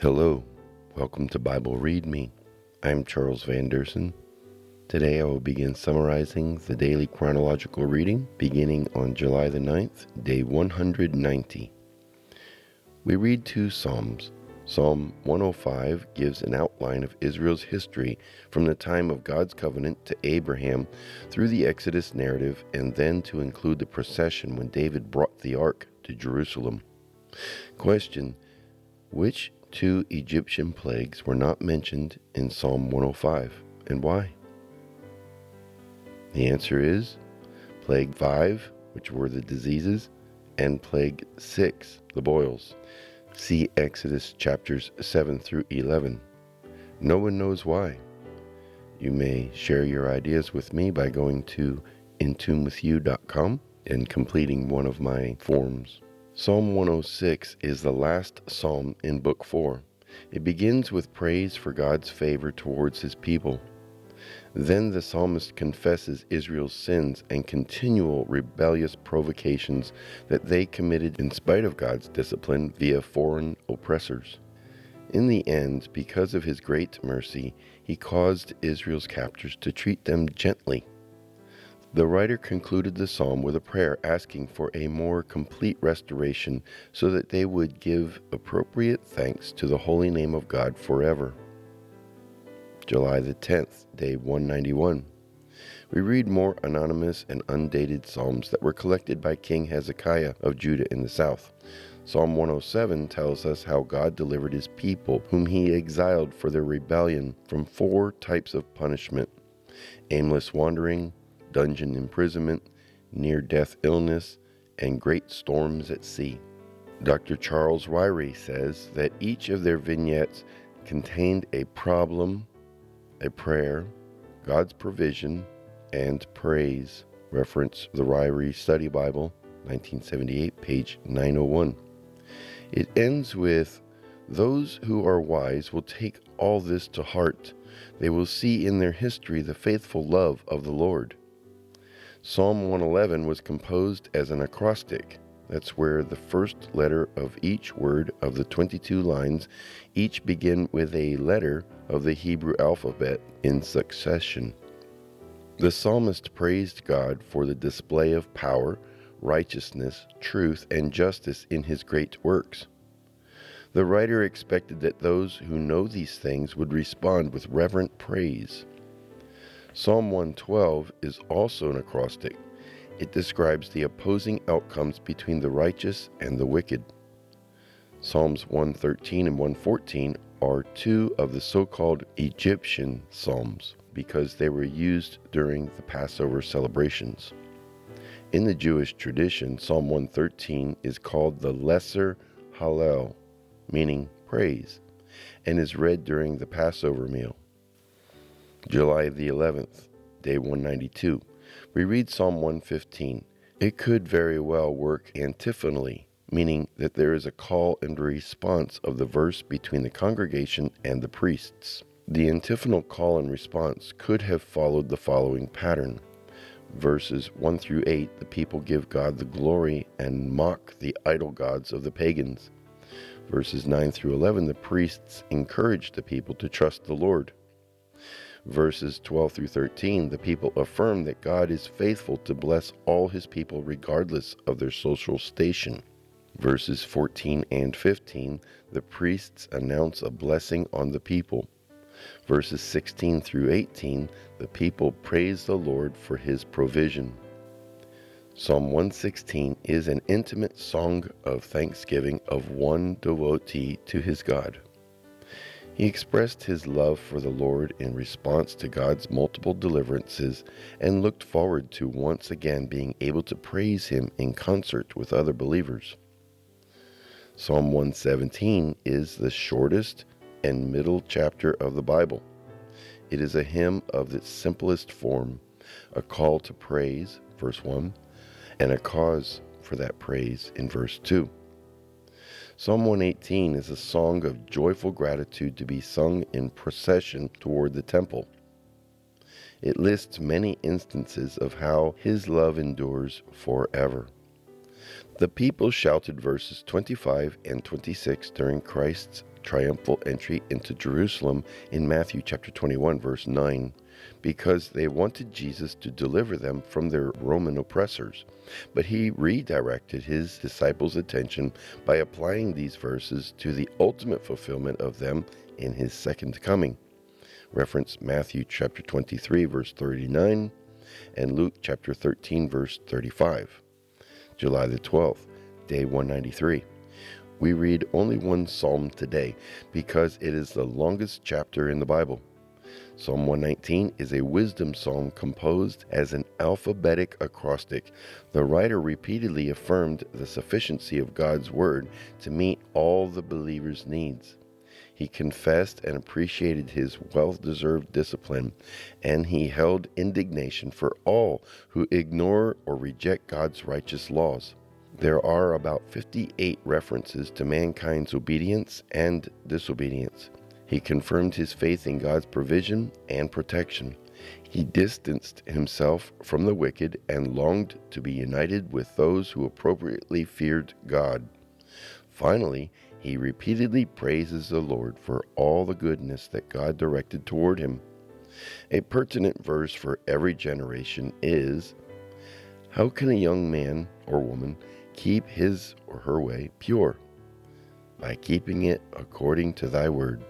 Hello, welcome to Bible Read Me. I'm Charles Van Deursen. Today I will begin summarizing the daily chronological reading beginning on July the 9th, day 190. We read two Psalms. Psalm 105 gives an outline of Israel's history from the time of God's covenant to Abraham through the Exodus narrative and then to include the procession when David brought the ark to Jerusalem. Question Which two Egyptian plagues were not mentioned in Psalm 105, and why? The answer is Plague 5, which were the diseases, and Plague 6, the boils. See Exodus chapters 7 through 11. No one knows why. You may share your ideas with me by going to intunewithyou.com and completing one of my forms. Psalm 106 is the last psalm in Book 4. It begins with praise for God's favor towards his people. Then the psalmist confesses Israel's sins and continual rebellious provocations that they committed in spite of God's discipline via foreign oppressors. In the end, because of his great mercy, he caused Israel's captors to treat them gently the writer concluded the psalm with a prayer asking for a more complete restoration so that they would give appropriate thanks to the holy name of God forever. July the 10th, day 191. We read more anonymous and undated psalms that were collected by King Hezekiah of Judah in the south. Psalm 107 tells us how God delivered his people, whom he exiled for their rebellion, from four types of punishment aimless wandering, dungeon imprisonment, near death illness, and great storms at sea. Dr. Charles Ryrie says that each of their vignettes contained a problem, a prayer, God's provision, and praise. Reference the Ryrie Study Bible, 1978, page 901. It ends with Those who are wise will take all this to heart. They will see in their history the faithful love of the Lord. Psalm 111 was composed as an acrostic. That's where the first letter of each word of the 22 lines each begin with a letter of the Hebrew alphabet in succession. The psalmist praised God for the display of power, righteousness, truth, and justice in his great works. The writer expected that those who know these things would respond with reverent praise. Psalm 112 is also an acrostic. It describes the opposing outcomes between the righteous and the wicked. Psalms 113 and 114 are two of the so called Egyptian Psalms because they were used during the Passover celebrations. In the Jewish tradition, Psalm 113 is called the Lesser Hallel, meaning praise, and is read during the Passover meal. July the 11th, day 192. We read Psalm 115. It could very well work antiphonally, meaning that there is a call and response of the verse between the congregation and the priests. The antiphonal call and response could have followed the following pattern. Verses 1 through 8, the people give God the glory and mock the idol gods of the pagans. Verses 9 through 11, the priests encourage the people to trust the Lord verses 12 through 13, the people affirm that God is faithful to bless all his people regardless of their social station. Verses 14 and 15, the priests announce a blessing on the people. Verses 16 through 18, the people praise the Lord for his provision. Psalm 116 is an intimate song of thanksgiving of one devotee to his God. He expressed his love for the Lord in response to God's multiple deliverances and looked forward to once again being able to praise him in concert with other believers. Psalm 117 is the shortest and middle chapter of the Bible. It is a hymn of its simplest form, a call to praise, verse 1, and a cause for that praise in verse 2. Psalm 118 is a song of joyful gratitude to be sung in procession toward the temple. It lists many instances of how his love endures forever. The people shouted verses 25 and 26 during Christ's triumphal entry into Jerusalem in Matthew chapter 21 verse 9 because they wanted Jesus to deliver them from their Roman oppressors. But he redirected his disciples' attention by applying these verses to the ultimate fulfillment of them in his second coming. Reference Matthew chapter 23 verse 39 and Luke chapter 13 verse 35. July the 12th, day 193. We read only one psalm today because it is the longest chapter in the Bible. Psalm 119 is a wisdom psalm composed as an alphabetic acrostic. The writer repeatedly affirmed the sufficiency of God's word to meet all the believer's needs. He confessed and appreciated his well deserved discipline, and he held indignation for all who ignore or reject God's righteous laws. There are about 58 references to mankind's obedience and disobedience. He confirmed his faith in God's provision and protection. He distanced himself from the wicked and longed to be united with those who appropriately feared God. Finally, he repeatedly praises the Lord for all the goodness that God directed toward him. A pertinent verse for every generation is How can a young man or woman keep his or her way pure? By keeping it according to thy word.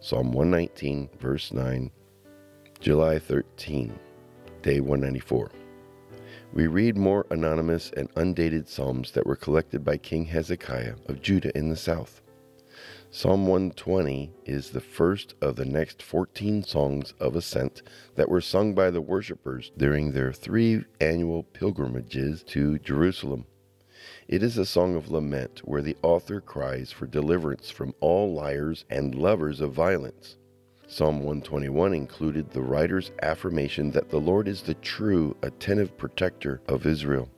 Psalm 119, verse 9, July 13, day 194. We read more anonymous and undated psalms that were collected by King Hezekiah of Judah in the south. Psalm 120 is the first of the next 14 songs of ascent that were sung by the worshippers during their three annual pilgrimages to Jerusalem. It is a song of lament where the author cries for deliverance from all liars and lovers of violence. Psalm 121 included the writer's affirmation that the Lord is the true, attentive protector of Israel.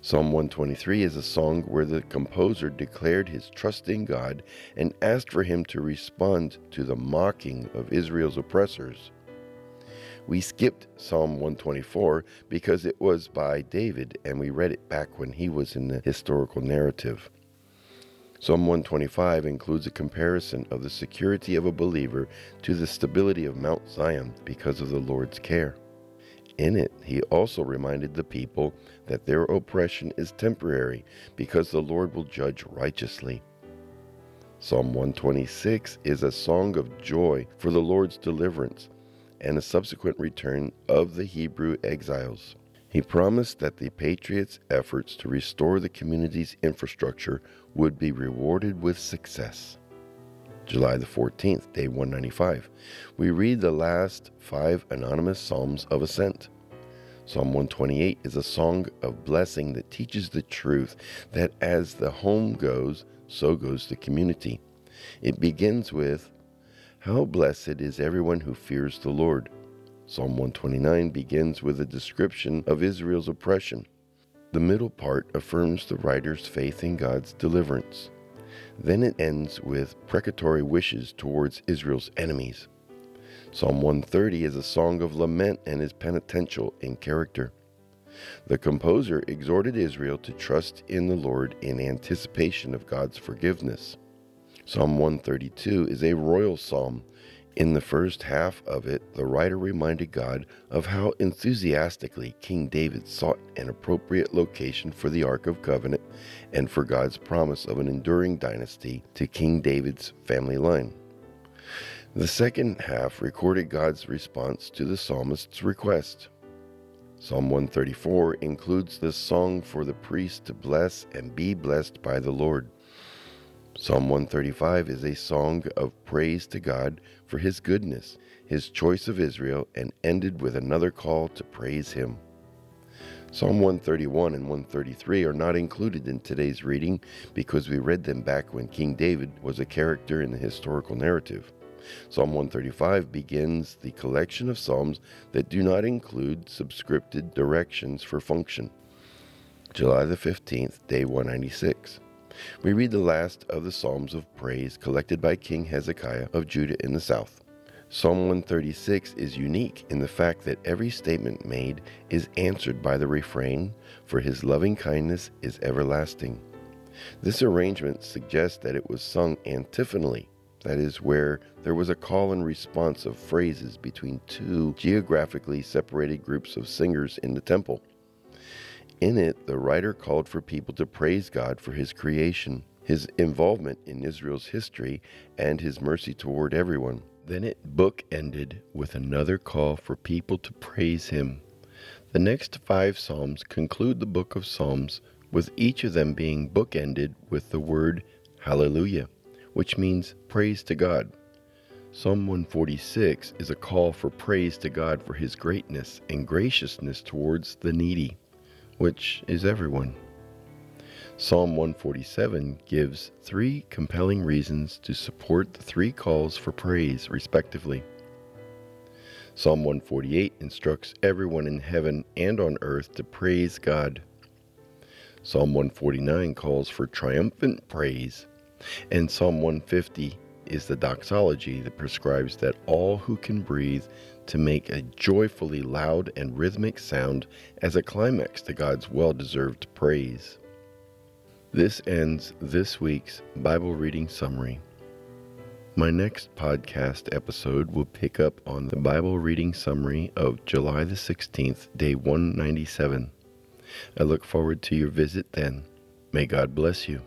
Psalm 123 is a song where the composer declared his trust in God and asked for him to respond to the mocking of Israel's oppressors. We skipped Psalm 124 because it was by David and we read it back when he was in the historical narrative. Psalm 125 includes a comparison of the security of a believer to the stability of Mount Zion because of the Lord's care. In it, he also reminded the people that their oppression is temporary because the Lord will judge righteously. Psalm 126 is a song of joy for the Lord's deliverance and the subsequent return of the Hebrew exiles. He promised that the Patriots' efforts to restore the community's infrastructure would be rewarded with success. July the 14th, day 195, we read the last five anonymous Psalms of Ascent. Psalm 128 is a song of blessing that teaches the truth that as the home goes, so goes the community. It begins with, how blessed is everyone who fears the Lord. Psalm 129 begins with a description of Israel's oppression. The middle part affirms the writer's faith in God's deliverance. Then it ends with precatory wishes towards Israel's enemies. Psalm 130 is a song of lament and is penitential in character. The composer exhorted Israel to trust in the Lord in anticipation of God's forgiveness. Psalm 132 is a royal psalm. In the first half of it, the writer reminded God of how enthusiastically King David sought an appropriate location for the Ark of Covenant and for God's promise of an enduring dynasty to King David's family line. The second half recorded God's response to the psalmist's request. Psalm 134 includes the song for the priest to bless and be blessed by the Lord. Psalm 135 is a song of praise to God for his goodness, his choice of Israel, and ended with another call to praise him. Psalm 131 and 133 are not included in today's reading because we read them back when King David was a character in the historical narrative. Psalm 135 begins the collection of psalms that do not include subscripted directions for function. July the 15th, day 196 we read the last of the Psalms of praise collected by King Hezekiah of Judah in the south. Psalm 136 is unique in the fact that every statement made is answered by the refrain, For his loving kindness is everlasting. This arrangement suggests that it was sung antiphonally, That is where there was a call and response of phrases between two geographically separated groups of singers in the temple. In it, the writer called for people to praise God for his creation, his involvement in Israel's history, and his mercy toward everyone. Then it bookended with another call for people to praise him. The next five Psalms conclude the book of Psalms, with each of them being bookended with the word Hallelujah which means praise to God. Psalm 146 is a call for praise to God for his greatness and graciousness towards the needy, which is everyone. Psalm 147 gives three compelling reasons to support the three calls for praise, respectively. Psalm 148 instructs everyone in heaven and on earth to praise God. Psalm 149 calls for triumphant praise. And Psalm 150 is the doxology that prescribes that all who can breathe to make a joyfully loud and rhythmic sound as a climax to God's well deserved praise. This ends this week's Bible reading summary. My next podcast episode will pick up on the Bible reading summary of July the 16th, day 197. I look forward to your visit then. May God bless you.